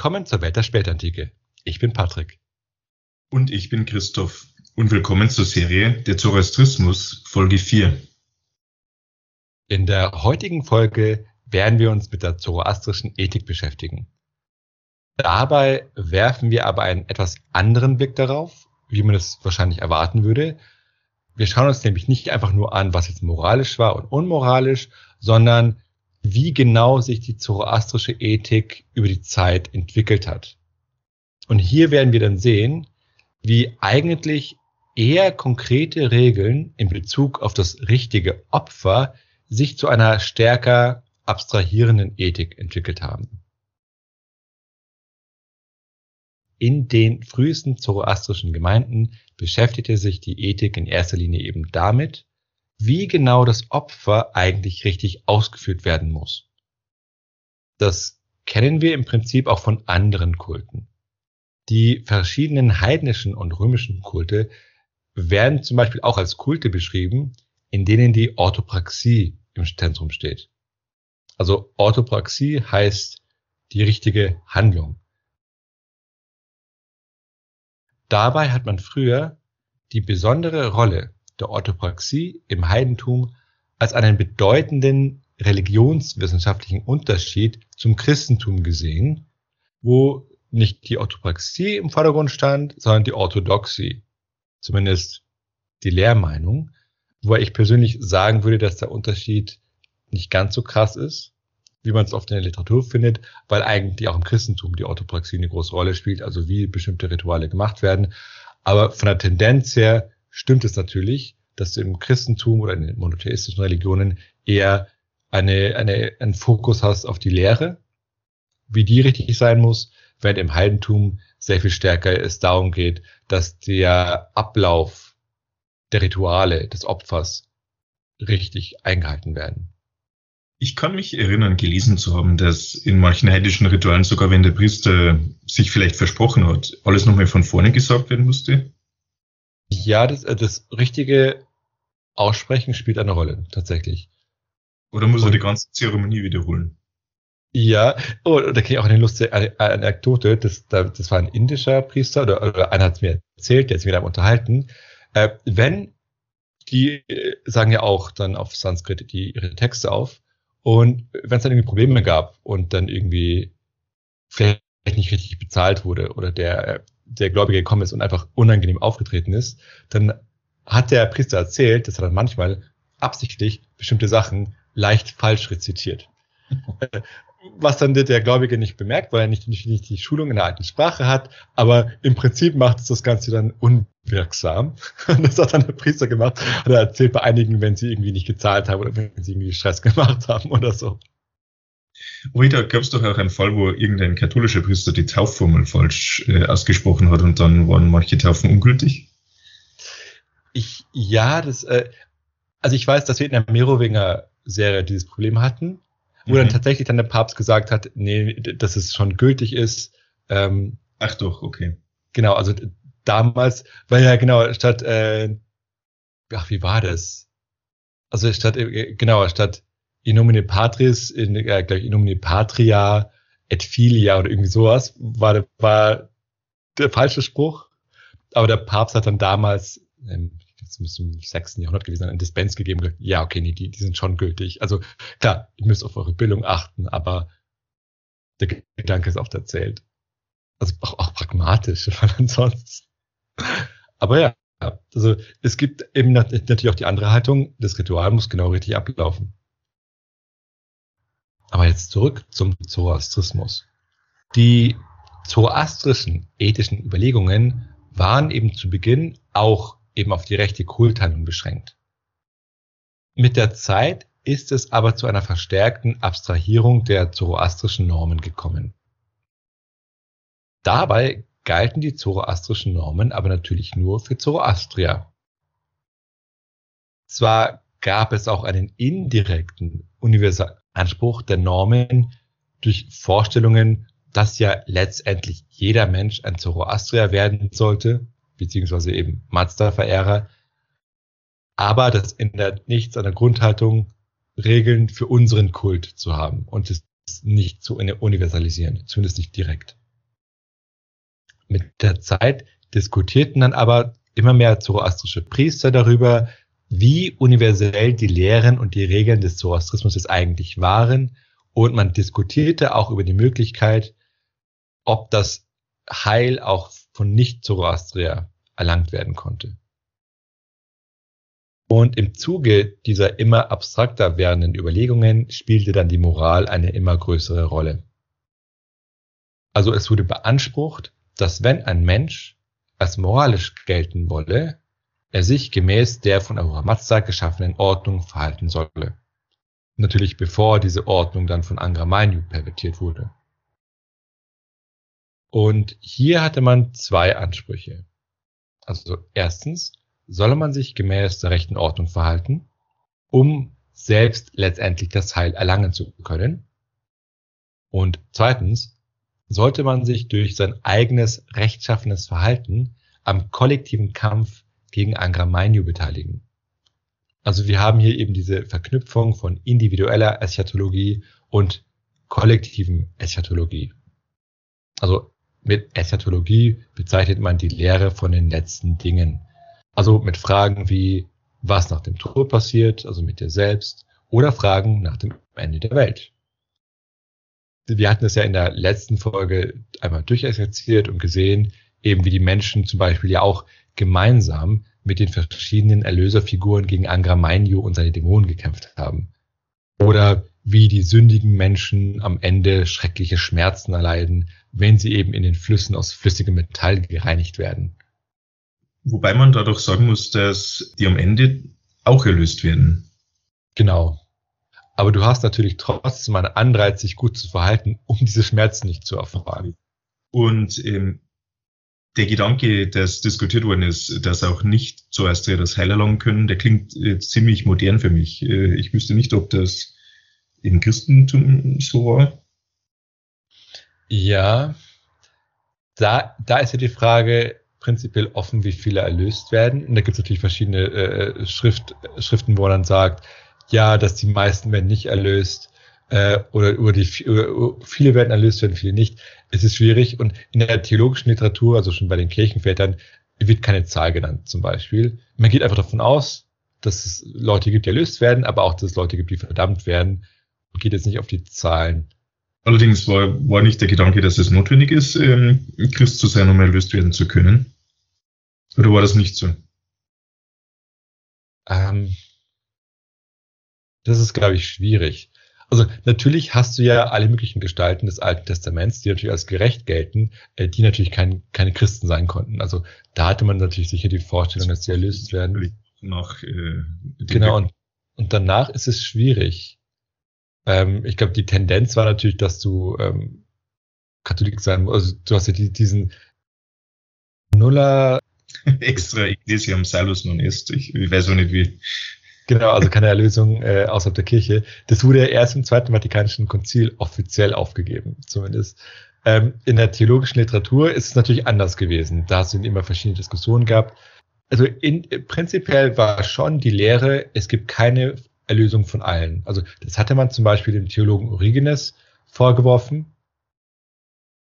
Willkommen zur Welt der Spätantike. Ich bin Patrick. Und ich bin Christoph. Und willkommen zur Serie Der Zoroastrismus, Folge 4. In der heutigen Folge werden wir uns mit der zoroastrischen Ethik beschäftigen. Dabei werfen wir aber einen etwas anderen Blick darauf, wie man es wahrscheinlich erwarten würde. Wir schauen uns nämlich nicht einfach nur an, was jetzt moralisch war und unmoralisch, sondern wie genau sich die zoroastrische Ethik über die Zeit entwickelt hat. Und hier werden wir dann sehen, wie eigentlich eher konkrete Regeln in Bezug auf das richtige Opfer sich zu einer stärker abstrahierenden Ethik entwickelt haben. In den frühesten zoroastrischen Gemeinden beschäftigte sich die Ethik in erster Linie eben damit, wie genau das Opfer eigentlich richtig ausgeführt werden muss. Das kennen wir im Prinzip auch von anderen Kulten. Die verschiedenen heidnischen und römischen Kulte werden zum Beispiel auch als Kulte beschrieben, in denen die Orthopraxie im Zentrum steht. Also Orthopraxie heißt die richtige Handlung. Dabei hat man früher die besondere Rolle der Orthopraxie im Heidentum als einen bedeutenden religionswissenschaftlichen Unterschied zum Christentum gesehen, wo nicht die Orthopraxie im Vordergrund stand, sondern die Orthodoxie. Zumindest die Lehrmeinung, wo ich persönlich sagen würde, dass der Unterschied nicht ganz so krass ist, wie man es oft in der Literatur findet, weil eigentlich auch im Christentum die Orthopraxie eine große Rolle spielt, also wie bestimmte Rituale gemacht werden. Aber von der Tendenz her stimmt es natürlich, dass im Christentum oder in den monotheistischen Religionen eher eine, eine, einen Fokus hast auf die Lehre, wie die richtig sein muss, während im Heidentum sehr viel stärker es darum geht, dass der Ablauf der Rituale des Opfers richtig eingehalten werden. Ich kann mich erinnern, gelesen zu haben, dass in manchen heidnischen Ritualen sogar, wenn der Priester sich vielleicht versprochen hat, alles nochmal von vorne gesagt werden musste. Ja, das, äh, das richtige Aussprechen spielt eine Rolle, tatsächlich. Oder muss er die ganze Zeremonie wiederholen? Ja, oh, da kriege ich auch eine lustige Anekdote. Das, das war ein indischer Priester, oder, oder einer hat es mir erzählt, der ist mir da unterhalten. Äh, wenn die äh, sagen ja auch dann auf Sanskrit die ihre Texte auf. Und wenn es dann irgendwie Probleme gab und dann irgendwie vielleicht nicht richtig bezahlt wurde oder der der Gläubige gekommen ist und einfach unangenehm aufgetreten ist, dann hat der Priester erzählt, dass er dann manchmal absichtlich bestimmte Sachen leicht falsch rezitiert. Was dann der Gläubige nicht bemerkt, weil er nicht, nicht, nicht die Schulung in der alten Sprache hat, aber im Prinzip macht es das Ganze dann unwirksam. das hat dann der Priester gemacht, hat er erzählt bei einigen, wenn sie irgendwie nicht gezahlt haben oder wenn sie irgendwie Stress gemacht haben oder so. Ui, da gab es doch auch einen Fall, wo irgendein katholischer Priester die Taufformel falsch äh, ausgesprochen hat und dann waren manche Taufen ungültig. Ich, ja, das, äh, also ich weiß, dass wir in der Merowinger Serie dieses Problem hatten, wo mhm. dann tatsächlich dann der Papst gesagt hat, nee, dass es schon gültig ist. Ähm, Ach doch, okay. Genau, also damals, weil ja genau, statt, äh, ach, wie war das? Also statt, äh, genau, statt in nomine patris, in, äh, glaube ich, in nomine patria et filia oder irgendwie sowas, war, war der falsche Spruch. Aber der Papst hat dann damals, ähm, das müsste im 6. Jahrhundert gewesen sein, ein Dispens gegeben gesagt, ja, okay, nee, die, die sind schon gültig. Also klar, ihr müsst auf eure Bildung achten, aber der Gedanke ist oft erzählt. Also auch, auch pragmatisch, weil ansonsten. Aber ja, also es gibt eben natürlich auch die andere Haltung, das Ritual muss genau richtig ablaufen. Aber jetzt zurück zum Zoroastrismus. Die zoroastrischen ethischen Überlegungen waren eben zu Beginn auch eben auf die rechte Kulthandlung beschränkt. Mit der Zeit ist es aber zu einer verstärkten Abstrahierung der zoroastrischen Normen gekommen. Dabei galten die zoroastrischen Normen aber natürlich nur für Zoroastrier. Zwar gab es auch einen indirekten Universalanspruch der Normen durch Vorstellungen, dass ja letztendlich jeder Mensch ein Zoroastrier werden sollte, beziehungsweise eben Mazda-Verehrer. Aber das ändert nichts an der Grundhaltung, Regeln für unseren Kult zu haben und es nicht zu universalisieren, zumindest nicht direkt. mit der Zeit diskutierten dann aber immer mehr zoroastrische Priester darüber, wie universell die Lehren und die Regeln des Zoroastrismus jetzt eigentlich waren. Und man diskutierte auch über die Möglichkeit, ob das Heil auch von Nicht-Zoroastrier erlangt werden konnte. Und im Zuge dieser immer abstrakter werdenden Überlegungen spielte dann die Moral eine immer größere Rolle. Also es wurde beansprucht, dass wenn ein Mensch als moralisch gelten wolle, er sich gemäß der von Ahura Mazda geschaffenen Ordnung verhalten solle. Natürlich bevor diese Ordnung dann von Angra Mainyu pervertiert wurde. Und hier hatte man zwei Ansprüche. Also erstens solle man sich gemäß der rechten Ordnung verhalten, um selbst letztendlich das Heil erlangen zu können. Und zweitens sollte man sich durch sein eigenes rechtschaffenes Verhalten am kollektiven Kampf gegen Angra Mainyu beteiligen. Also wir haben hier eben diese Verknüpfung von individueller Eschatologie und kollektiven Eschatologie. Also mit Eschatologie bezeichnet man die Lehre von den letzten Dingen. Also mit Fragen wie, was nach dem Tod passiert, also mit dir selbst, oder Fragen nach dem Ende der Welt. Wir hatten es ja in der letzten Folge einmal durchexerziert und gesehen, eben wie die Menschen zum Beispiel ja auch gemeinsam mit den verschiedenen Erlöserfiguren gegen Angra Mainyu und seine Dämonen gekämpft haben. Oder wie die sündigen Menschen am Ende schreckliche Schmerzen erleiden, wenn sie eben in den Flüssen aus flüssigem Metall gereinigt werden. Wobei man dadurch sagen muss, dass die am Ende auch erlöst werden. Genau. Aber du hast natürlich trotzdem einen Anreiz, sich gut zu verhalten, um diese Schmerzen nicht zu erfahren. Und ähm, der Gedanke, der diskutiert worden ist, dass auch nicht zuerst das Heil erlangen können, der klingt äh, ziemlich modern für mich. Äh, ich wüsste nicht, ob das im Christentum so war. Ja, da, da ist ja die Frage prinzipiell offen, wie viele erlöst werden. Und da gibt es natürlich verschiedene äh, Schrift, Schriften, wo man dann sagt, ja, dass die meisten werden nicht erlöst äh, oder über die über, viele werden erlöst werden, viele nicht. Es ist schwierig und in der theologischen Literatur, also schon bei den Kirchenvätern, wird keine Zahl genannt zum Beispiel. Man geht einfach davon aus, dass es Leute gibt, die erlöst werden, aber auch, dass es Leute gibt, die verdammt werden. Und geht jetzt nicht auf die Zahlen. Allerdings war, war nicht der Gedanke, dass es notwendig ist, ähm, Christ zu sein, um erlöst werden zu können. Oder war das nicht so? Ähm, das ist, glaube ich, schwierig. Also natürlich hast du ja alle möglichen Gestalten des Alten Testaments, die natürlich als gerecht gelten, äh, die natürlich kein, keine Christen sein konnten. Also da hatte man natürlich sicher die Vorstellung, dass sie erlöst werden. Nach, äh, genau, und, und danach ist es schwierig. Ähm, ich glaube, die Tendenz war natürlich, dass du ähm, Katholik sein musst. Also du hast ja die, diesen Nuller. Extra Ecclesiam Salus non est. Ich, ich weiß auch nicht wie. Genau, also keine Erlösung äh, außerhalb der Kirche. Das wurde erst im Zweiten Vatikanischen Konzil offiziell aufgegeben, zumindest. Ähm, in der theologischen Literatur ist es natürlich anders gewesen. Da du immer verschiedene Diskussionen gehabt. Also in, prinzipiell war schon die Lehre, es gibt keine Erlösung von allen. Also das hatte man zum Beispiel dem Theologen Origenes vorgeworfen.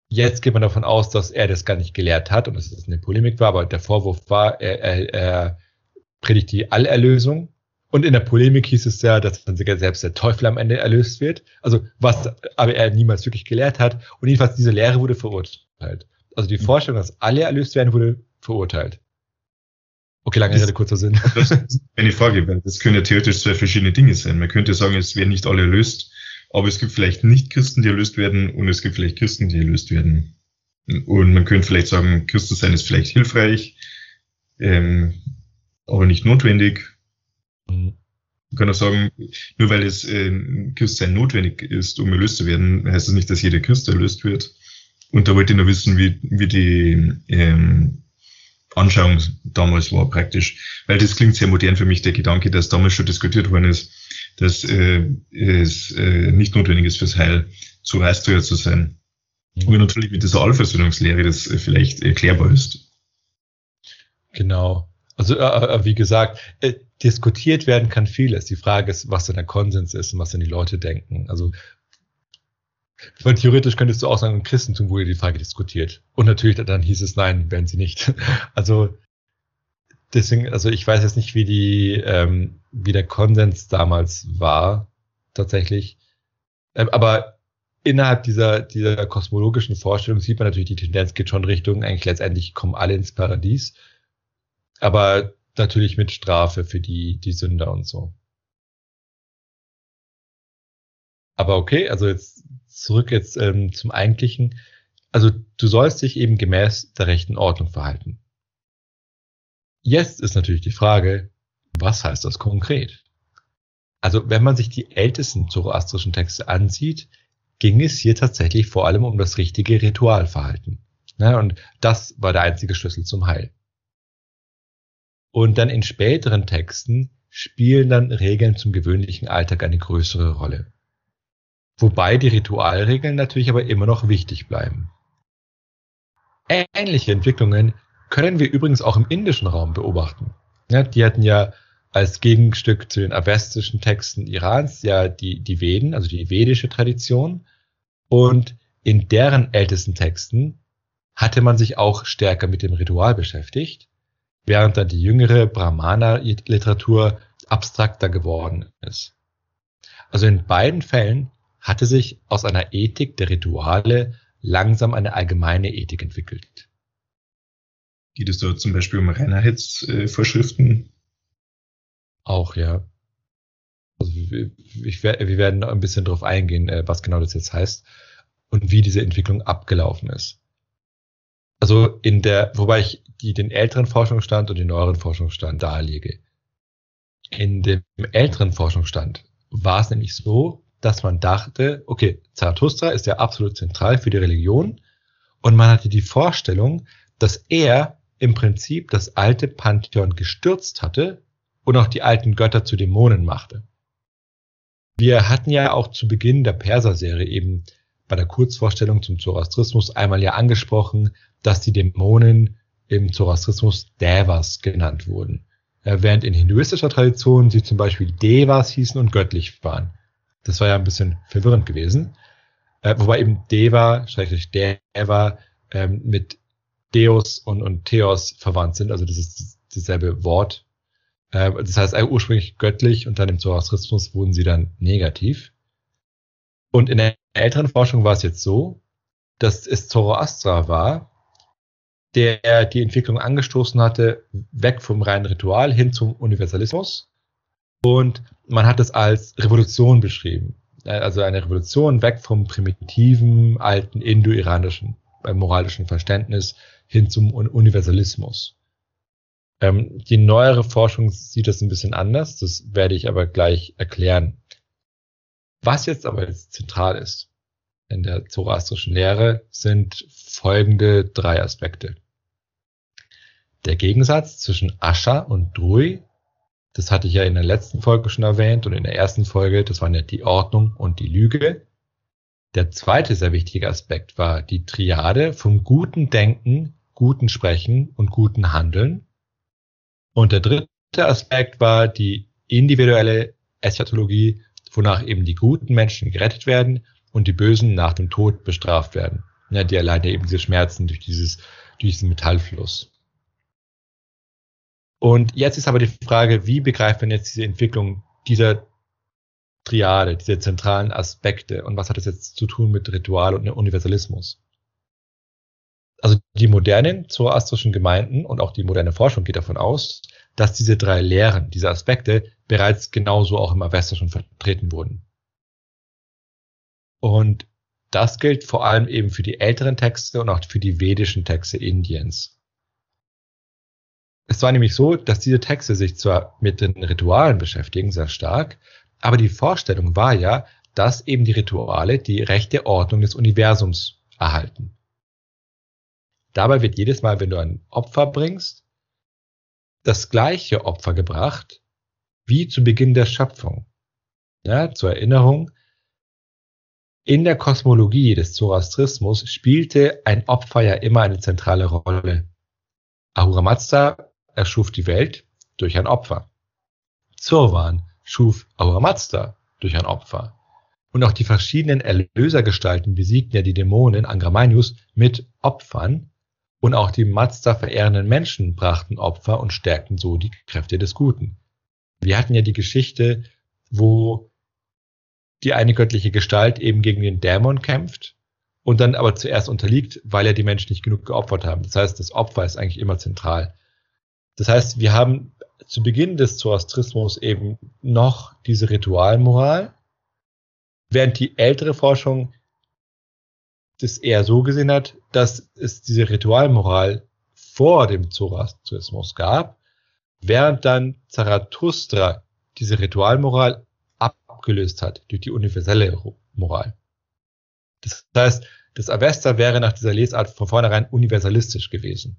Jetzt geht man davon aus, dass er das gar nicht gelehrt hat und dass es eine Polemik war, aber der Vorwurf war, er, er, er predigt die Allerlösung und in der Polemik hieß es ja, dass dann sogar selbst der Teufel am Ende erlöst wird. Also was aber er niemals wirklich gelehrt hat. Und jedenfalls diese Lehre wurde verurteilt. Also die mhm. Vorstellung, dass alle erlöst werden, wurde verurteilt. Okay, lange Rede, kurzer Sinn. Das ist eine Frage, weil das können ja theoretisch zwei verschiedene Dinge sein. Man könnte sagen, es werden nicht alle erlöst, aber es gibt vielleicht nicht Christen, die erlöst werden und es gibt vielleicht Christen, die erlöst werden. Und man könnte vielleicht sagen, Christen sein ist vielleicht hilfreich, ähm, aber nicht notwendig. Man kann auch sagen, nur weil es äh, Christsein notwendig ist, um erlöst zu werden, heißt das nicht, dass jeder Christ erlöst wird. Und da wollte ich nur wissen, wie, wie die ähm, Anschauung damals war praktisch. Weil das klingt sehr modern für mich, der Gedanke, dass damals schon diskutiert worden ist, dass äh, es äh, nicht notwendig ist fürs Heil, zu Reisteuer zu sein. Mhm. Und natürlich mit dieser Allversöhnungslehre das äh, vielleicht erklärbar ist. Genau. Also äh, äh, wie gesagt, äh, diskutiert werden kann vieles. Die Frage ist, was dann der Konsens ist und was dann die Leute denken. Also Weil theoretisch könntest du auch sagen, im Christentum wurde die Frage diskutiert. Und natürlich dann hieß es nein, werden sie nicht. Also deswegen, also ich weiß jetzt nicht, wie die, ähm, wie der Konsens damals war, tatsächlich. Ähm, aber innerhalb dieser, dieser kosmologischen Vorstellung sieht man natürlich, die Tendenz geht schon Richtung, eigentlich letztendlich kommen alle ins Paradies. Aber natürlich mit Strafe für die, die Sünder und so. Aber okay, also jetzt zurück jetzt ähm, zum eigentlichen. Also du sollst dich eben gemäß der rechten Ordnung verhalten. Jetzt ist natürlich die Frage, was heißt das konkret? Also wenn man sich die ältesten zoroastrischen Texte ansieht, ging es hier tatsächlich vor allem um das richtige Ritualverhalten. Ja, und das war der einzige Schlüssel zum Heil. Und dann in späteren Texten spielen dann Regeln zum gewöhnlichen Alltag eine größere Rolle. Wobei die Ritualregeln natürlich aber immer noch wichtig bleiben. Ähnliche Entwicklungen können wir übrigens auch im indischen Raum beobachten. Ja, die hatten ja als Gegenstück zu den avestischen Texten Irans ja die, die Veden, also die vedische Tradition. Und in deren ältesten Texten hatte man sich auch stärker mit dem Ritual beschäftigt, während dann die jüngere Brahmana-Literatur abstrakter geworden ist. Also in beiden Fällen hatte sich aus einer Ethik der Rituale langsam eine allgemeine Ethik entwickelt. Geht es da zum Beispiel um Reinheitsvorschriften? Auch, ja. Also wir, ich, wir werden ein bisschen darauf eingehen, äh, was genau das jetzt heißt und wie diese Entwicklung abgelaufen ist. Also in der, wobei ich die, den älteren Forschungsstand und den neueren Forschungsstand darlege. In dem älteren Forschungsstand war es nämlich so, dass man dachte, okay, Zarathustra ist ja absolut zentral für die Religion und man hatte die Vorstellung, dass er im Prinzip das alte Pantheon gestürzt hatte und auch die alten Götter zu Dämonen machte. Wir hatten ja auch zu Beginn der Perser-Serie eben bei der Kurzvorstellung zum Zoroastrismus einmal ja angesprochen, dass die Dämonen im Zoroastrismus Devas genannt wurden, während in hinduistischer Tradition sie zum Beispiel Devas hießen und göttlich waren. Das war ja ein bisschen verwirrend gewesen. Äh, wobei eben Deva, schrägstrich Deva, ähm, mit Deus und, und Theos verwandt sind. Also das ist dasselbe Wort. Äh, das heißt ursprünglich göttlich und dann im Zoroastrismus wurden sie dann negativ. Und in der älteren Forschung war es jetzt so, dass es Zoroastra war, der die Entwicklung angestoßen hatte, weg vom reinen Ritual hin zum Universalismus. Und man hat es als Revolution beschrieben. Äh, also eine Revolution weg vom primitiven, alten indo-iranischen äh, moralischen Verständnis hin zum Universalismus. Ähm, die neuere Forschung sieht das ein bisschen anders, das werde ich aber gleich erklären. Was jetzt aber jetzt zentral ist in der zoroastrischen Lehre sind folgende drei Aspekte. Der Gegensatz zwischen Asha und Drui das hatte ich ja in der letzten Folge schon erwähnt und in der ersten Folge, das waren ja die Ordnung und die Lüge. Der zweite sehr wichtige Aspekt war die Triade vom guten Denken, guten Sprechen und guten Handeln. Und der dritte Aspekt war die individuelle Eschatologie, wonach eben die guten Menschen gerettet werden und die Bösen nach dem Tod bestraft werden. Ja, die erleiden eben diese Schmerzen durch dieses, durch diesen Metallfluss. Und jetzt ist aber die Frage, wie begreift man jetzt diese Entwicklung dieser Triade, diese zentralen Aspekte und was hat das jetzt zu tun mit Ritual und Universalismus? Also die modernen zoroastrischen Gemeinden und auch die moderne Forschung geht davon aus, dass diese drei Lehren, diese Aspekte bereits genauso auch im Avesta vertreten wurden. Und das gilt vor allem eben für die älteren Texte und auch für die vedischen Texte Indiens. Es war nämlich so, dass diese Texte sich zwar mit den Ritualen beschäftigen, sehr stark, aber die Vorstellung war ja, dass eben die Rituale die rechte Ordnung des Universums erhalten. Dabei wird jedes Mal, wenn du ein Opfer bringst, das gleiche Opfer gebracht wie zu Beginn der Schöpfung. Ja, zur Erinnerung, in der Kosmologie des Zoroastrismus spielte ein Opfer ja immer eine zentrale Rolle. Ahura Mazda erschuf die Welt durch ein Opfer. Zurwan schuf Ahura Mazda durch ein Opfer. Und auch die verschiedenen Erlösergestalten besiegten ja die Dämonen Angramanius mit Opfern. Und auch die Mazda verehrenden Menschen brachten Opfer und stärkten so die Kräfte des Guten. Wir hatten ja die Geschichte, wo die eine göttliche Gestalt eben gegen den Dämon kämpft und dann aber zuerst unterliegt, weil ja die Menschen nicht genug geopfert haben. Das heißt, das Opfer ist eigentlich immer zentral. Das heißt, wir haben zu Beginn des Zoroastrismus eben noch diese Ritualmoral, während die ältere Forschung das eher so gesehen hat, dass es diese Ritualmoral vor dem Zoroastrismus gab, während dann Zarathustra diese Ritualmoral abgelöst hat durch die universelle Moral. Das heißt, das Avesta wäre nach dieser Lesart von vornherein universalistisch gewesen.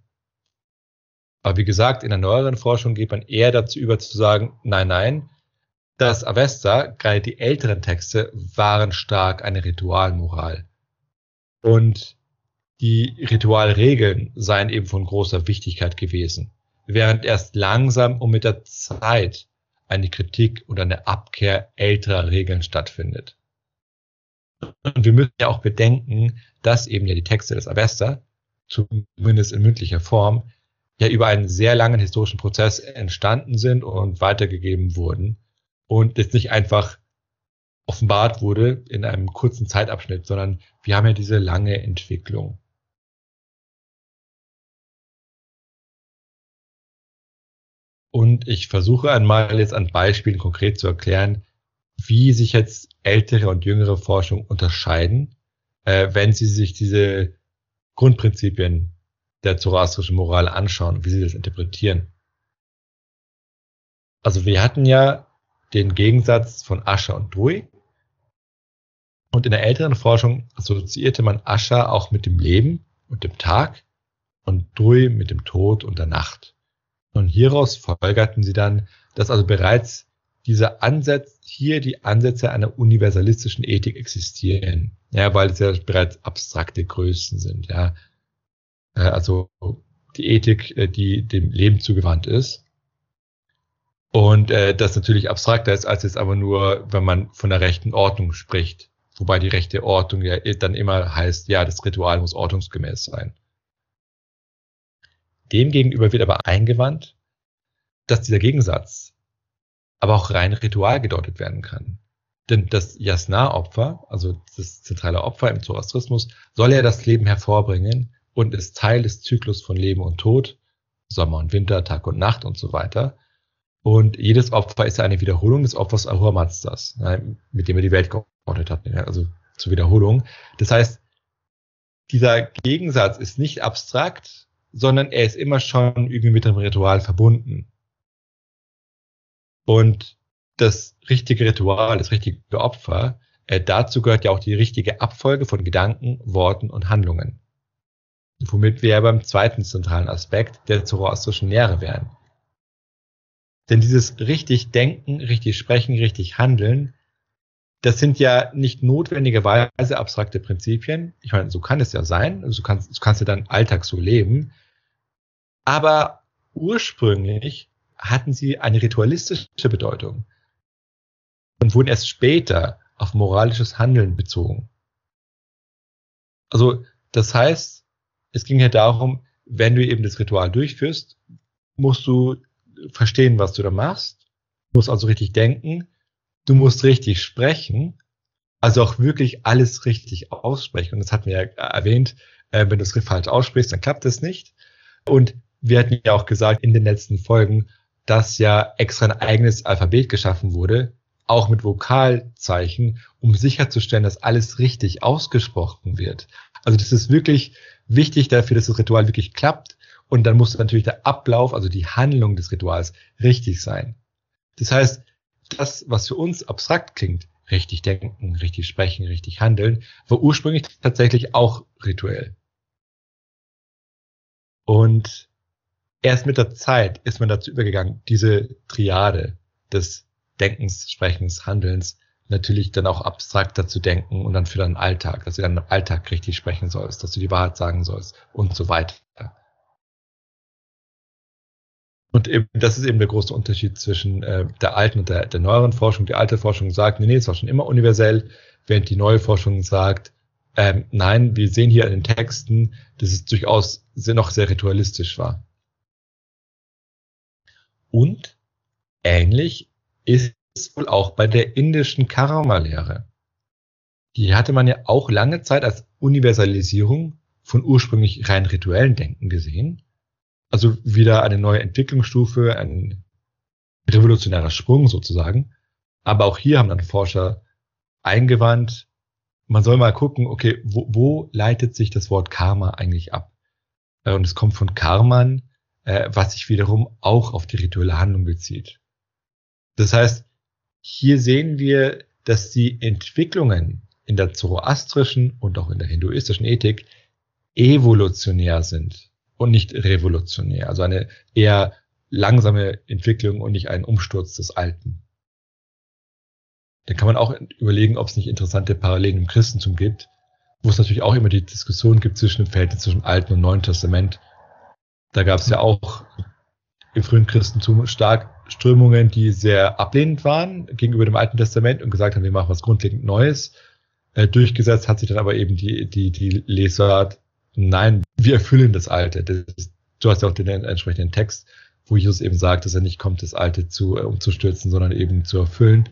Aber wie gesagt, in der neueren Forschung geht man eher dazu über zu sagen, nein, nein, das Avesta, gerade die älteren Texte, waren stark eine Ritualmoral. Und die Ritualregeln seien eben von großer Wichtigkeit gewesen, während erst langsam und mit der Zeit eine Kritik und eine Abkehr älterer Regeln stattfindet. Und wir müssen ja auch bedenken, dass eben ja die Texte des Avesta, zumindest in mündlicher Form, ja über einen sehr langen historischen Prozess entstanden sind und weitergegeben wurden und jetzt nicht einfach offenbart wurde in einem kurzen Zeitabschnitt, sondern wir haben ja diese lange Entwicklung. Und ich versuche einmal jetzt an Beispielen konkret zu erklären, wie sich jetzt ältere und jüngere Forschung unterscheiden, äh, wenn sie sich diese Grundprinzipien der zoroastrischen Moral anschauen, wie sie das interpretieren. Also wir hatten ja den Gegensatz von Ascher und Drui. Und in der älteren Forschung assoziierte man Ascher auch mit dem Leben und dem Tag und Drui mit dem Tod und der Nacht. Und hieraus folgerten sie dann, dass also bereits diese Ansätze, hier die Ansätze einer universalistischen Ethik existieren. Ja, weil es ja bereits abstrakte Größen sind, ja. Äh, also die Ethik, äh, die dem Leben zugewandt ist. Und äh, das natürlich abstrakter ist, als jetzt aber nur, wenn man von der rechten Ordnung spricht. Wobei die rechte Ordnung ja dann immer heißt, ja, das Ritual muss ordnungsgemäß sein. Demgegenüber wird aber eingewandt, dass dieser Gegensatz aber auch rein ritual gedeutet werden kann. Denn das Jasna-Opfer, also das zentrale Opfer im Zoroastrismus, soll ja das Leben hervorbringen und ist Teil des Zyklus von Leben und Tod, Sommer und Winter, Tag und Nacht und so weiter. Und jedes Opfer ist eine Wiederholung des Opfers Ahura Mazdas, mit dem er die Welt geordnet hat, also zur Wiederholung. Das heißt, dieser Gegensatz ist nicht abstrakt, sondern er ist immer schon irgendwie mit dem Ritual verbunden. Und das richtige Ritual, das richtige Opfer, äh, dazu gehört ja auch die richtige Abfolge von Gedanken, Worten und Handlungen. Womit wir ja beim zweiten zentralen Aspekt der zoroastrischen Lehre wären. Denn dieses richtig denken, richtig sprechen, richtig handeln, das sind ja nicht notwendigerweise abstrakte Prinzipien. Ich meine, so kann es ja sein. So kannst, so kannst du deinen Alltag so leben. Aber ursprünglich hatten sie eine ritualistische Bedeutung und wurden erst später auf moralisches Handeln bezogen. Also, das heißt, es ging ja darum, wenn du eben das Ritual durchführst, musst du verstehen, was du da machst, musst also richtig denken, du musst richtig sprechen, also auch wirklich alles richtig aussprechen. Und das hatten wir ja erwähnt, äh, wenn du es falsch aussprichst, dann klappt es nicht. Und wir hatten ja auch gesagt in den letzten Folgen, dass ja extra ein eigenes Alphabet geschaffen wurde, auch mit Vokalzeichen, um sicherzustellen, dass alles richtig ausgesprochen wird. Also das ist wirklich wichtig dafür, dass das Ritual wirklich klappt. Und dann muss natürlich der Ablauf, also die Handlung des Rituals richtig sein. Das heißt, das, was für uns abstrakt klingt, richtig denken, richtig sprechen, richtig handeln, war ursprünglich tatsächlich auch rituell. Und erst mit der Zeit ist man dazu übergegangen, diese Triade des Denkens, Sprechens, Handelns natürlich dann auch abstrakter zu denken und dann für deinen Alltag, dass du deinen Alltag richtig sprechen sollst, dass du die Wahrheit sagen sollst und so weiter. Und eben, das ist eben der große Unterschied zwischen äh, der alten und der, der neueren Forschung. Die alte Forschung sagt, nee, nee, es war schon immer universell, während die neue Forschung sagt, ähm, nein, wir sehen hier an den Texten, dass es durchaus noch sehr ritualistisch war. Und ähnlich ist es wohl auch bei der indischen Karma-Lehre. Die hatte man ja auch lange Zeit als Universalisierung von ursprünglich rein rituellen Denken gesehen. Also wieder eine neue Entwicklungsstufe, ein revolutionärer Sprung sozusagen. Aber auch hier haben dann Forscher eingewandt, man soll mal gucken, okay, wo, wo leitet sich das Wort Karma eigentlich ab? Äh, und es kommt von Karman, äh, was sich wiederum auch auf die rituelle Handlung bezieht. Das heißt, hier sehen wir, dass die Entwicklungen in der zoroastrischen und auch in der hinduistischen Ethik evolutionär sind und nicht revolutionär. Also eine eher langsame Entwicklung und nicht ein Umsturz des Alten. Dann kann man auch überlegen, ob es nicht interessante Parallelen im Christentum gibt, wo es natürlich auch immer die Diskussion gibt zwischen dem Verhältnis zwischen Alten und Neuen Testament. Da gab es ja auch im frühen Christentum stark Strömungen, die sehr ablehnend waren gegenüber dem Alten Testament und gesagt haben, wir machen was grundlegend Neues. Äh, durchgesetzt hat sich dann aber eben die, die, die Lesart, nein, wir erfüllen das Alte. Das ist, du hast ja auch den entsprechenden Text, wo Jesus eben sagt, dass er nicht kommt, das Alte zu äh, umzustürzen, sondern eben zu erfüllen.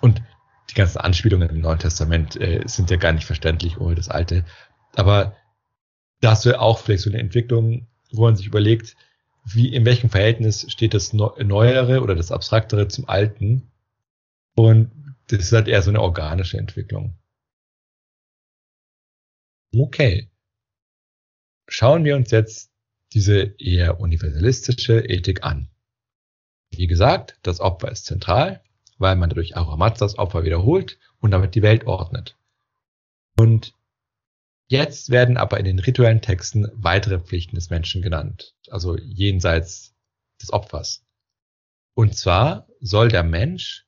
Und die ganzen Anspielungen im Neuen Testament äh, sind ja gar nicht verständlich ohne das Alte. Aber da hast du auch vielleicht so eine Entwicklung, wo man sich überlegt, wie, in welchem Verhältnis steht das Neuere oder das Abstraktere zum Alten? Und das ist halt eher so eine organische Entwicklung. Okay. Schauen wir uns jetzt diese eher universalistische Ethik an. Wie gesagt, das Opfer ist zentral, weil man dadurch Aramazdas Opfer wiederholt und damit die Welt ordnet. Und jetzt werden aber in den rituellen Texten weitere Pflichten des Menschen genannt, also jenseits des Opfers. Und zwar soll der Mensch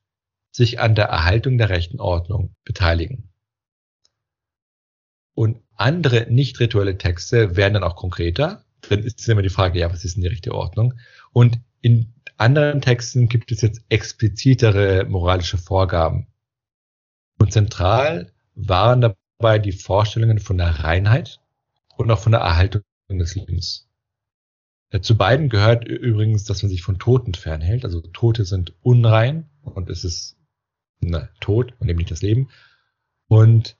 sich an der Erhaltung der rechten Ordnung beteiligen. Und andere nicht rituelle Texte werden dann auch konkreter. Dann ist immer die Frage, ja, was ist denn die rechte Ordnung? Und in anderen Texten gibt es jetzt explizitere moralische Vorgaben. Und zentral waren dabei die Vorstellungen von der Reinheit und auch von der Erhaltung des Lebens. Zu beiden gehört übrigens, dass man sich von Toten fernhält. Also Tote sind unrein und es ist na, Tod und eben nicht das Leben. Und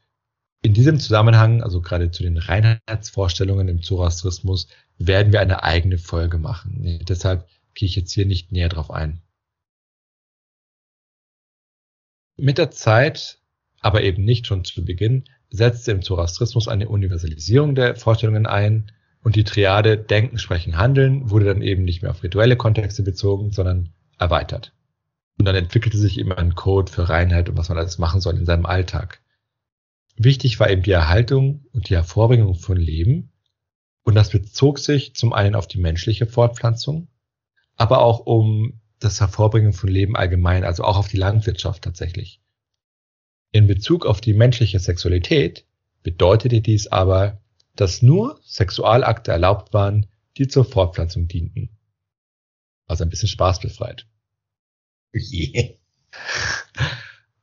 in diesem Zusammenhang, also gerade zu den Reinheitsvorstellungen im Zoroastrismus, werden wir eine eigene Folge machen. Deshalb gehe ich jetzt hier nicht näher drauf ein. Mit der Zeit, aber eben nicht schon zu Beginn, setzte im Zoroastrismus eine Universalisierung der Vorstellungen ein und die Triade Denken, Sprechen, Handeln wurde dann eben nicht mehr auf rituelle Kontexte bezogen, sondern erweitert. Und dann entwickelte sich eben ein Code für Reinheit und was man alles machen soll in seinem Alltag. Wichtig war eben die Erhaltung und die Hervorbringung von Leben und das bezog sich zum einen auf die menschliche Fortpflanzung, aber auch um das Hervorbringen von Leben allgemein, also auch auf die Landwirtschaft tatsächlich. In Bezug auf die menschliche Sexualität bedeutete dies aber, dass nur Sexualakte erlaubt waren, die zur Fortpflanzung dienten. Also ein bisschen spaßbefreit. Yeah.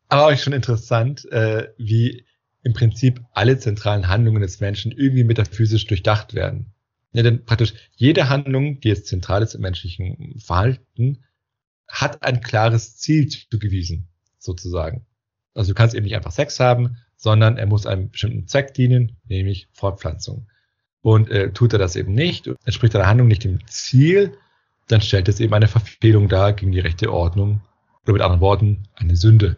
Aber auch schon interessant, äh, wie im Prinzip alle zentralen Handlungen des Menschen irgendwie metaphysisch durchdacht werden. Ja, denn praktisch jede Handlung, die jetzt zentral ist im menschlichen Verhalten, hat ein klares Ziel zugewiesen, sozusagen. Also du kannst eben nicht einfach Sex haben, sondern er muss einem bestimmten Zweck dienen, nämlich Fortpflanzung. Und äh, tut er das eben nicht, entspricht der Handlung nicht dem Ziel, dann stellt es eben eine Verfehlung dar gegen die rechte Ordnung oder mit anderen Worten eine Sünde.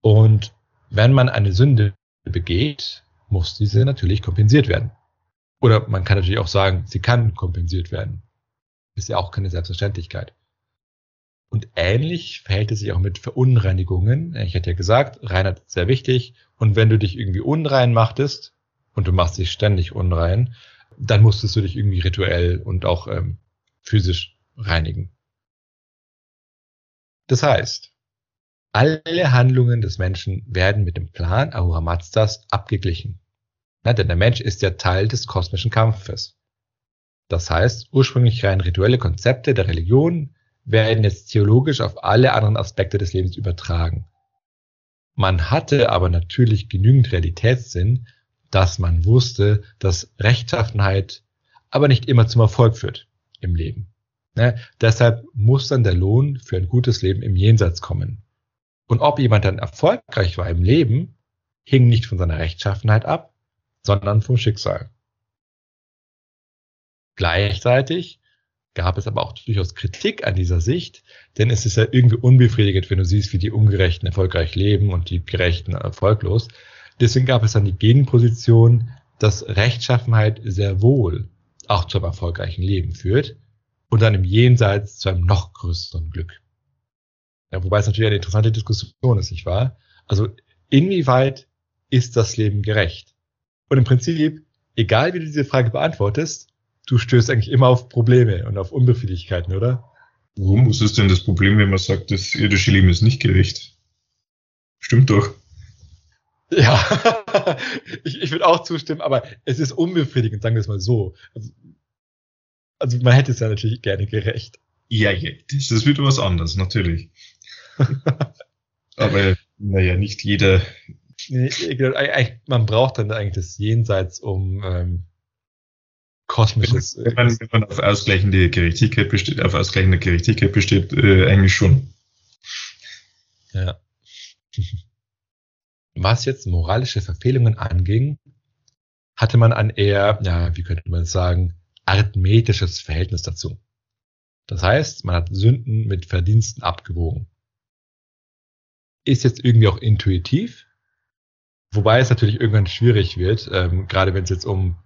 Und wenn man eine Sünde begeht, muss diese natürlich kompensiert werden. Oder man kann natürlich auch sagen, sie kann kompensiert werden. Ist ja auch keine Selbstverständlichkeit. Und ähnlich verhält es sich auch mit Verunreinigungen. Ich hatte ja gesagt, Reinheit ist sehr wichtig. Und wenn du dich irgendwie unrein machtest und du machst dich ständig unrein, dann musstest du dich irgendwie rituell und auch ähm, physisch reinigen. Das heißt, alle Handlungen des Menschen werden mit dem Plan Ahura Mazdas abgeglichen. Ja, denn der Mensch ist ja Teil des kosmischen Kampfes. Das heißt, ursprünglich rein rituelle Konzepte der Religion werden jetzt theologisch auf alle anderen Aspekte des Lebens übertragen. Man hatte aber natürlich genügend Realitätssinn, dass man wusste, dass Rechtschaffenheit aber nicht immer zum Erfolg führt im Leben. Ne? Deshalb muss dann der Lohn für ein gutes Leben im Jenseits kommen. Und ob jemand dann erfolgreich war im Leben, hing nicht von seiner Rechtschaffenheit ab, sondern vom Schicksal. Gleichzeitig gab es aber auch durchaus Kritik an dieser Sicht, denn es ist ja irgendwie unbefriedigend, wenn du siehst, wie die Ungerechten erfolgreich leben und die Gerechten erfolglos. Deswegen gab es dann die Gegenposition, dass Rechtschaffenheit sehr wohl auch zu einem erfolgreichen Leben führt und dann im Jenseits zu einem noch größeren Glück. Ja, wobei es natürlich eine interessante Diskussion ist, nicht wahr? Also inwieweit ist das Leben gerecht? Und im Prinzip, egal wie du diese Frage beantwortest, du stößt eigentlich immer auf Probleme und auf Unbefriedigkeiten, oder? Warum? Was ist denn das Problem, wenn man sagt, das irdische Leben ist nicht gerecht? Stimmt doch. Ja, ich, ich würde auch zustimmen, aber es ist unbefriedigend, sagen wir es mal so. Also, also man hätte es ja natürlich gerne gerecht. Ja, ja, das ist wieder was anderes, natürlich. aber naja, nicht jeder. Man braucht dann eigentlich das Jenseits, um ähm, kosmisches. Wenn man, wenn man auf ausgleichende Gerechtigkeit besteht, auf ausgleichende Gerechtigkeit besteht, äh, eigentlich schon. Ja. Was jetzt moralische Verfehlungen anging, hatte man ein eher, ja, wie könnte man sagen, arithmetisches Verhältnis dazu. Das heißt, man hat Sünden mit Verdiensten abgewogen. Ist jetzt irgendwie auch intuitiv, wobei es natürlich irgendwann schwierig wird, ähm, gerade wenn es jetzt um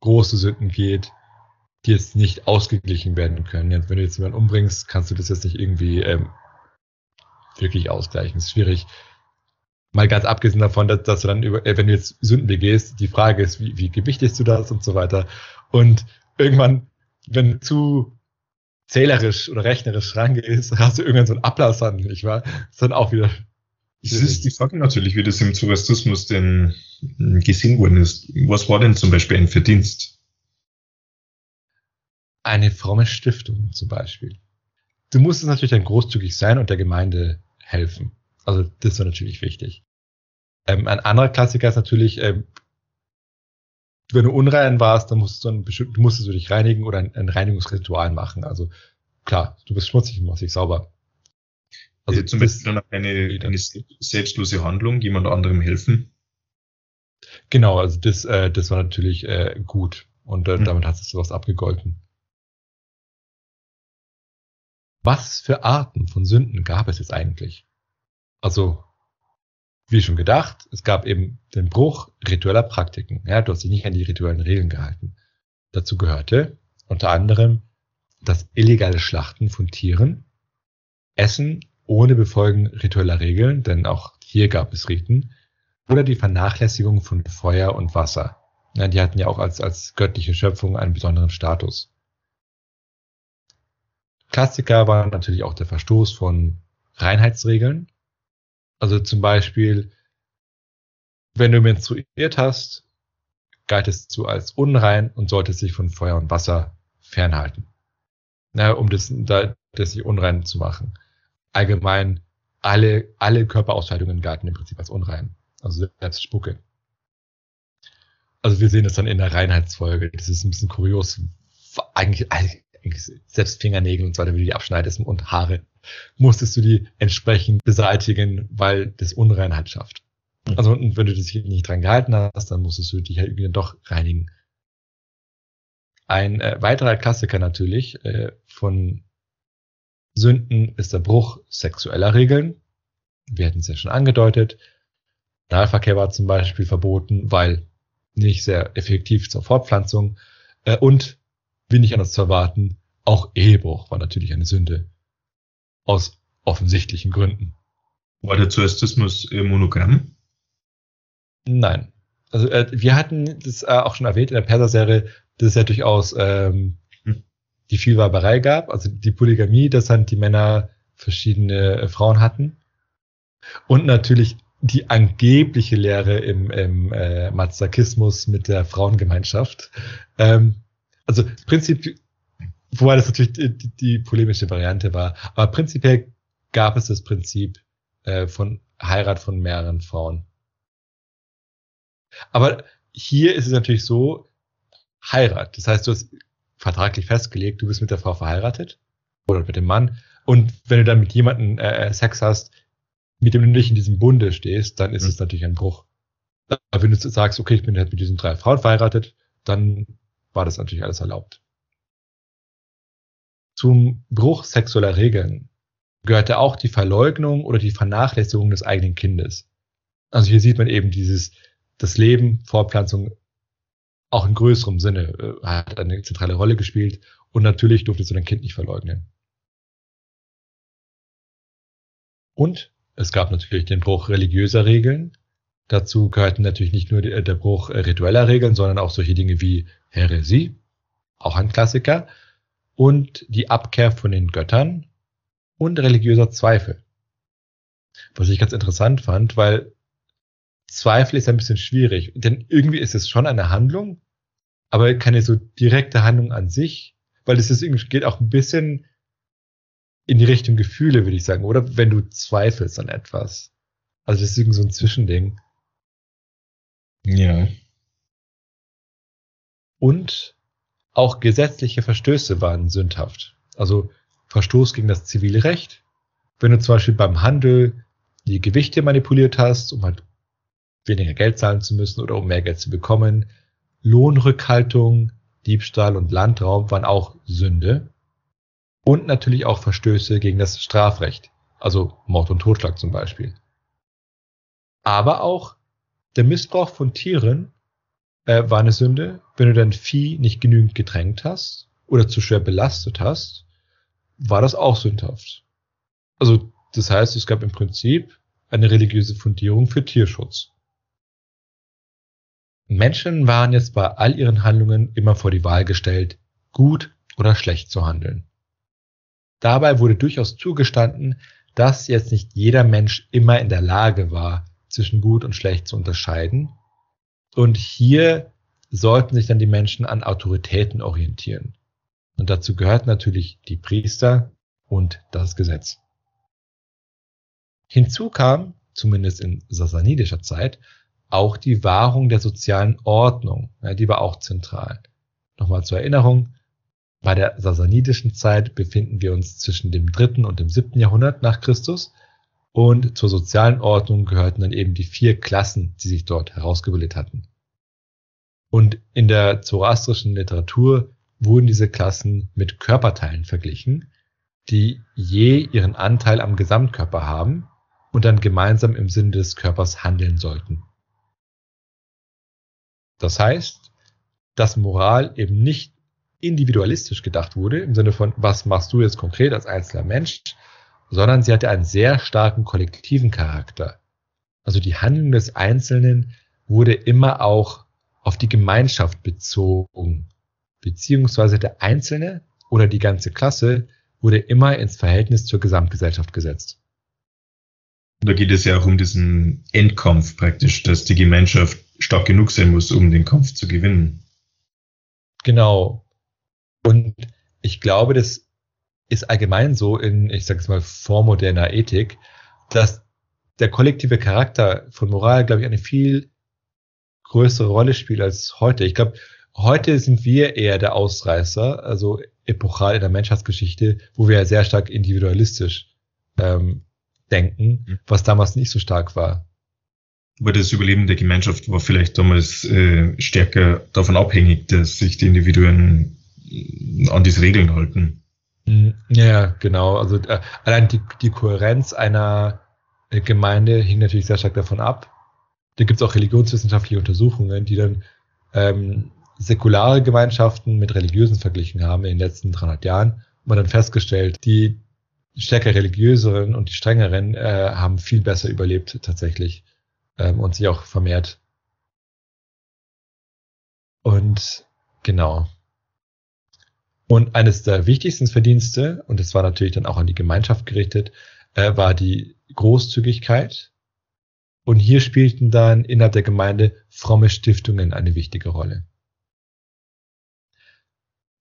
große Sünden geht, die jetzt nicht ausgeglichen werden können. Wenn du jetzt jemanden umbringst, kannst du das jetzt nicht irgendwie ähm, wirklich ausgleichen. Das ist schwierig. Mal ganz abgesehen davon, dass, dass du dann über, äh, wenn du jetzt Sünden begehst, die Frage ist, wie, wie gewichtest du das und so weiter. Und irgendwann, wenn du zu zählerisch oder rechnerisch rangehst, hast du irgendwann so einen Ablasshandel, nicht wahr? Das ist dann auch wieder. Es ist die Frage natürlich, wie das im Zoroastrismus denn gesehen worden ist. Was war denn zum Beispiel ein Verdienst? Eine fromme Stiftung zum Beispiel. Du musstest natürlich dann großzügig sein und der Gemeinde helfen. Also das war natürlich wichtig. Ähm, ein anderer Klassiker ist natürlich, ähm, wenn du unrein warst, dann musstest du, musstest du dich reinigen oder ein, ein Reinigungsritual machen. Also klar, du bist schmutzig, machst dich sauber. Also, also zum Beispiel dann eine, eine selbstlose Handlung, jemand anderem helfen. Genau, also das, äh, das war natürlich äh, gut und äh, mhm. damit hat es sowas abgegolten. Was für Arten von Sünden gab es jetzt eigentlich? Also, wie schon gedacht, es gab eben den Bruch ritueller Praktiken. Ja, du hast dich nicht an die rituellen Regeln gehalten. Dazu gehörte unter anderem das illegale Schlachten von Tieren, Essen ohne Befolgen ritueller Regeln, denn auch hier gab es Riten, oder die Vernachlässigung von Feuer und Wasser. Ja, die hatten ja auch als, als göttliche Schöpfung einen besonderen Status. Klassiker war natürlich auch der Verstoß von Reinheitsregeln. Also zum Beispiel, wenn du menstruiert hast, galtest du als unrein und solltest dich von Feuer und Wasser fernhalten. Na, um das, da, das sich unrein zu machen. Allgemein, alle, alle Körperausscheidungen galten im Prinzip als unrein. Also selbst Spucke. Also wir sehen das dann in der Reinheitsfolge. Das ist ein bisschen kurios. Eigentlich, eigentlich selbst Fingernägel und so weiter, wie du die abschneidest und Haare, musstest du die entsprechend beseitigen, weil das Unreinheit schafft. Mhm. Also und wenn du dich nicht dran gehalten hast, dann musstest du dich halt irgendwie doch reinigen. Ein äh, weiterer Klassiker natürlich äh, von Sünden ist der Bruch sexueller Regeln. Wir hatten es ja schon angedeutet. Analverkehr war zum Beispiel verboten, weil nicht sehr effektiv zur Fortpflanzung. Äh, und, wie nicht anders zu erwarten, auch Ehebruch war natürlich eine Sünde. Aus offensichtlichen Gründen. War der Zoastismus äh, monogramm? Nein. Also äh, wir hatten das äh, auch schon erwähnt in der Perser-Serie, dass es ja durchaus ähm, hm. Die Vielweiberei gab, also die Polygamie, dass dann die Männer verschiedene äh, Frauen hatten. Und natürlich die angebliche Lehre im, im äh, Mazakismus mit der Frauengemeinschaft. Ähm, also Prinzip, wobei das natürlich die, die, polemische Variante war, aber prinzipiell gab es das Prinzip äh, von Heirat von mehreren Frauen. Aber hier ist es natürlich so, Heirat. Das heißt, du hast vertraglich festgelegt, du bist mit der Frau verheiratet oder mit dem Mann. Und wenn du dann mit jemandem äh, äh Sex hast, mit dem du nicht in diesem Bunde stehst, dann ist mhm. es natürlich ein Bruch. Aber wenn du sagst, okay, ich bin halt mit diesen drei Frauen verheiratet, dann war das natürlich alles erlaubt. Zum Bruch sexueller Regeln gehörte auch die Verleugnung oder die Vernachlässigung des eigenen Kindes. Also hier sieht man eben dieses, das Leben, Fortpflanzung auch in größerem Sinne äh, hat eine zentrale Rolle gespielt und natürlich durftest du dein Kind nicht verleugnen. Und es gab natürlich den Bruch religiöser Regeln. Dazu gehörten natürlich nicht nur der Bruch ritueller Regeln, sondern auch solche Dinge wie Häresie, auch ein Klassiker, und die Abkehr von den Göttern und religiöser Zweifel. Was ich ganz interessant fand, weil Zweifel ist ein bisschen schwierig, denn irgendwie ist es schon eine Handlung, aber keine so direkte Handlung an sich, weil es ist irgendwie geht auch ein bisschen in die Richtung Gefühle, würde ich sagen, oder wenn du zweifelst an etwas. Also das ist irgendwie so ein Zwischending. Ja. Und auch gesetzliche Verstöße waren sündhaft. Also Verstoß gegen das zivile Recht. Wenn du zum Beispiel beim Handel die Gewichte manipuliert hast, um halt weniger Geld zahlen zu müssen oder um mehr Geld zu bekommen. Lohnrückhaltung, Diebstahl und Landraub waren auch Sünde. Und natürlich auch Verstöße gegen das Strafrecht, also Mord und Totschlag zum Beispiel. Aber auch der Missbrauch von Tieren äh, war eine Sünde, wenn du dein Vieh nicht genügend gedrängt hast oder zu schwer belastet hast, war das auch sündhaft. Also das heißt, es gab im Prinzip eine religiöse Fundierung für Tierschutz. Menschen waren jetzt bei all ihren Handlungen immer vor die Wahl gestellt, gut oder schlecht zu handeln. Dabei wurde durchaus zugestanden, dass jetzt nicht jeder Mensch immer in der Lage war, zwischen gut und schlecht zu unterscheiden. Und hier sollten sich dann die Menschen an Autoritäten orientieren. Und dazu gehört natürlich die Priester und das Gesetz. Hinzu kam, zumindest in sassanidischer Zeit, auch die Wahrung der sozialen Ordnung, ja, die war auch zentral. Nochmal zur Erinnerung, bei der sasanidischen Zeit befinden wir uns zwischen dem dritten und dem siebten Jahrhundert nach Christus und zur sozialen Ordnung gehörten dann eben die vier Klassen, die sich dort herausgebildet hatten. Und in der zoroastrischen Literatur wurden diese Klassen mit Körperteilen verglichen, die je ihren Anteil am Gesamtkörper haben und dann gemeinsam im Sinne des Körpers handeln sollten. Das heißt, dass Moral eben nicht individualistisch gedacht wurde, im Sinne von, was machst du jetzt konkret als einzelner Mensch, sondern sie hatte einen sehr starken kollektiven Charakter. Also die Handlung des Einzelnen wurde immer auch auf die Gemeinschaft bezogen, beziehungsweise der Einzelne oder die ganze Klasse wurde immer ins Verhältnis zur Gesamtgesellschaft gesetzt. Da geht es ja auch um diesen Endkampf praktisch, dass die Gemeinschaft stark genug sein muss, um den Kampf zu gewinnen. Genau. Und ich glaube, das ist allgemein so in, ich sage es mal, vormoderner Ethik, dass der kollektive Charakter von Moral, glaube ich, eine viel größere Rolle spielt als heute. Ich glaube, heute sind wir eher der Ausreißer, also epochal in der Menschheitsgeschichte, wo wir ja sehr stark individualistisch ähm, denken, mhm. was damals nicht so stark war. Aber das Überleben der Gemeinschaft war vielleicht damals äh, stärker davon abhängig, dass sich die Individuen an diese Regeln halten. Mhm. Ja, genau. Also äh, allein die, die Kohärenz einer äh, Gemeinde hing natürlich sehr stark davon ab. Da gibt es auch religionswissenschaftliche Untersuchungen, die dann ähm, säkulare Gemeinschaften mit religiösen verglichen haben in den letzten 300 Jahren. Man dann festgestellt, die stärker religiöseren und die strengeren äh, haben viel besser überlebt tatsächlich ähm, und sich auch vermehrt. Und genau. Und eines der wichtigsten Verdienste, und das war natürlich dann auch an die Gemeinschaft gerichtet, äh, war die Großzügigkeit. Und hier spielten dann innerhalb der Gemeinde fromme Stiftungen eine wichtige Rolle.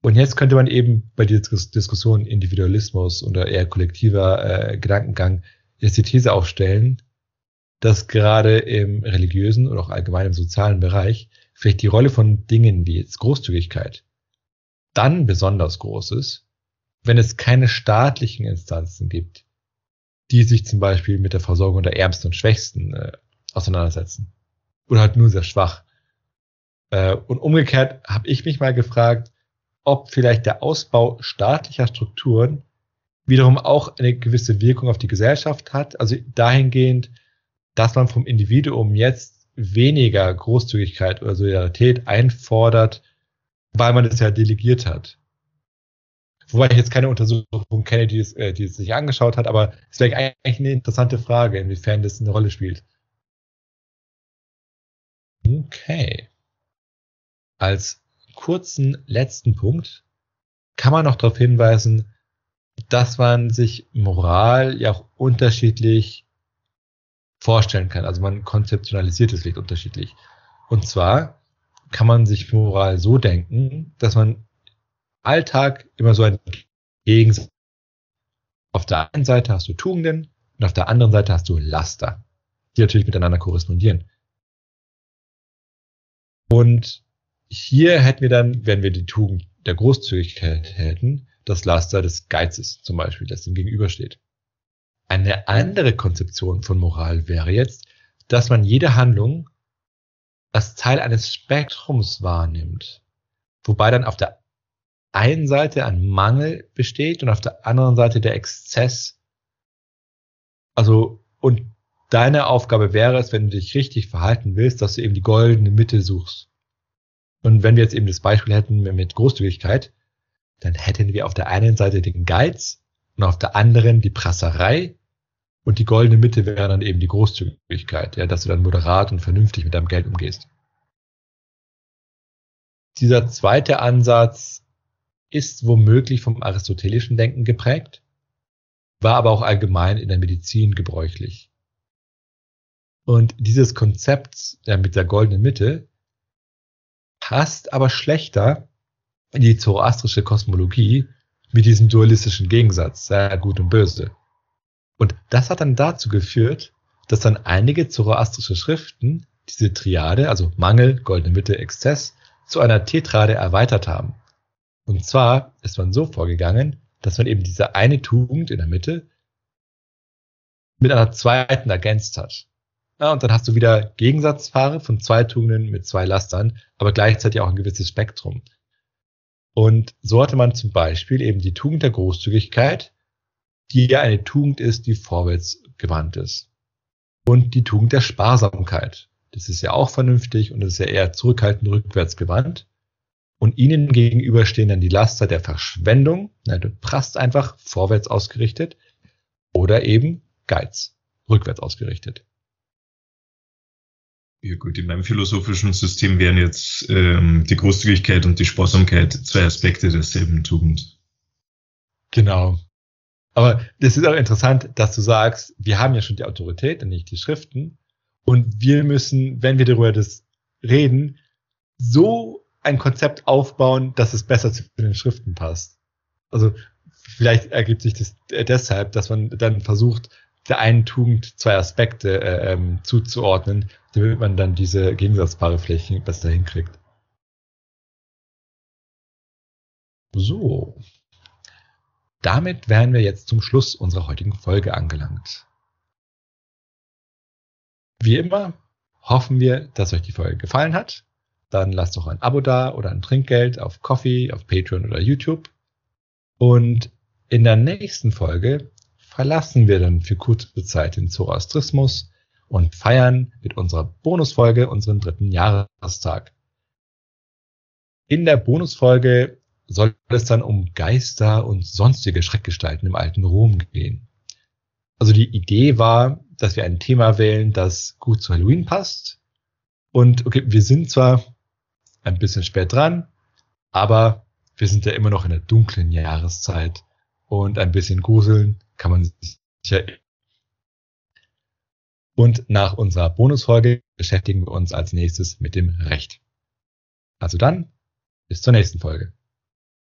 Und jetzt könnte man eben bei dieser Diskussion Individualismus oder eher kollektiver äh, Gedankengang jetzt die These aufstellen, dass gerade im religiösen oder auch allgemein im sozialen Bereich vielleicht die Rolle von Dingen wie jetzt Großzügigkeit dann besonders groß ist, wenn es keine staatlichen Instanzen gibt, die sich zum Beispiel mit der Versorgung der Ärmsten und Schwächsten äh, auseinandersetzen. Oder halt nur sehr schwach. Äh, und umgekehrt habe ich mich mal gefragt, ob vielleicht der Ausbau staatlicher Strukturen wiederum auch eine gewisse Wirkung auf die Gesellschaft hat. Also dahingehend, dass man vom Individuum jetzt weniger Großzügigkeit oder Solidarität einfordert, weil man es ja delegiert hat. Wobei ich jetzt keine Untersuchung kenne, die es, äh, die es sich angeschaut hat, aber es wäre eigentlich eine interessante Frage, inwiefern das eine Rolle spielt. Okay. Als kurzen letzten Punkt kann man noch darauf hinweisen, dass man sich Moral ja auch unterschiedlich vorstellen kann. Also man konzeptionalisiert es vielleicht unterschiedlich. Und zwar kann man sich Moral so denken, dass man Alltag immer so ein Gegensatz. Auf der einen Seite hast du Tugenden und auf der anderen Seite hast du Laster, die natürlich miteinander korrespondieren. Und hier hätten wir dann, wenn wir die Tugend der Großzügigkeit hätten, das Laster des Geizes zum Beispiel, das dem gegenübersteht. Eine andere Konzeption von Moral wäre jetzt, dass man jede Handlung als Teil eines Spektrums wahrnimmt, wobei dann auf der einen Seite ein Mangel besteht und auf der anderen Seite der Exzess. Also, und deine Aufgabe wäre es, wenn du dich richtig verhalten willst, dass du eben die goldene Mitte suchst. Und wenn wir jetzt eben das Beispiel hätten mit Großzügigkeit, dann hätten wir auf der einen Seite den Geiz und auf der anderen die Prasserei und die goldene Mitte wäre dann eben die Großzügigkeit, ja, dass du dann moderat und vernünftig mit deinem Geld umgehst. Dieser zweite Ansatz ist womöglich vom aristotelischen Denken geprägt, war aber auch allgemein in der Medizin gebräuchlich. Und dieses Konzept ja, mit der goldenen Mitte passt aber schlechter in die zoroastrische Kosmologie mit diesem dualistischen Gegensatz, sehr gut und böse. Und das hat dann dazu geführt, dass dann einige zoroastrische Schriften diese Triade, also Mangel, goldene Mitte, Exzess, zu einer Tetrade erweitert haben. Und zwar ist man so vorgegangen, dass man eben diese eine Tugend in der Mitte mit einer zweiten ergänzt hat. Ja, und dann hast du wieder Gegensatzpaare von zwei Tugenden mit zwei Lastern, aber gleichzeitig auch ein gewisses Spektrum. Und so hatte man zum Beispiel eben die Tugend der Großzügigkeit, die ja eine Tugend ist, die vorwärts gewandt ist. Und die Tugend der Sparsamkeit. Das ist ja auch vernünftig und das ist ja eher zurückhaltend rückwärts gewandt. Und ihnen gegenüber stehen dann die Laster der Verschwendung, na, du prasst einfach vorwärts ausgerichtet, oder eben Geiz, rückwärts ausgerichtet. Ja gut, in meinem philosophischen System wären jetzt ähm, die Großzügigkeit und die Sparsamkeit zwei Aspekte derselben Tugend. Genau. Aber das ist auch interessant, dass du sagst, wir haben ja schon die Autorität und nicht die Schriften. Und wir müssen, wenn wir darüber das reden, so ein Konzept aufbauen, dass es besser zu den Schriften passt. Also vielleicht ergibt sich das deshalb, dass man dann versucht, der einen Tugend zwei Aspekte äh, ähm, zuzuordnen, damit man dann diese gegensatzbare Flächen besser hinkriegt. So. Damit wären wir jetzt zum Schluss unserer heutigen Folge angelangt. Wie immer hoffen wir, dass euch die Folge gefallen hat. Dann lasst doch ein Abo da oder ein Trinkgeld auf Coffee, auf Patreon oder YouTube. Und in der nächsten Folge verlassen wir dann für kurze Zeit den Zoroastrismus und feiern mit unserer Bonusfolge unseren dritten Jahrestag. In der Bonusfolge soll es dann um Geister und sonstige Schreckgestalten im alten Rom gehen. Also die Idee war, dass wir ein Thema wählen, das gut zu Halloween passt. Und okay, wir sind zwar ein bisschen spät dran, aber wir sind ja immer noch in der dunklen Jahreszeit und ein bisschen gruseln kann man sich ja. Und nach unserer Bonusfolge beschäftigen wir uns als nächstes mit dem Recht. Also dann, bis zur nächsten Folge.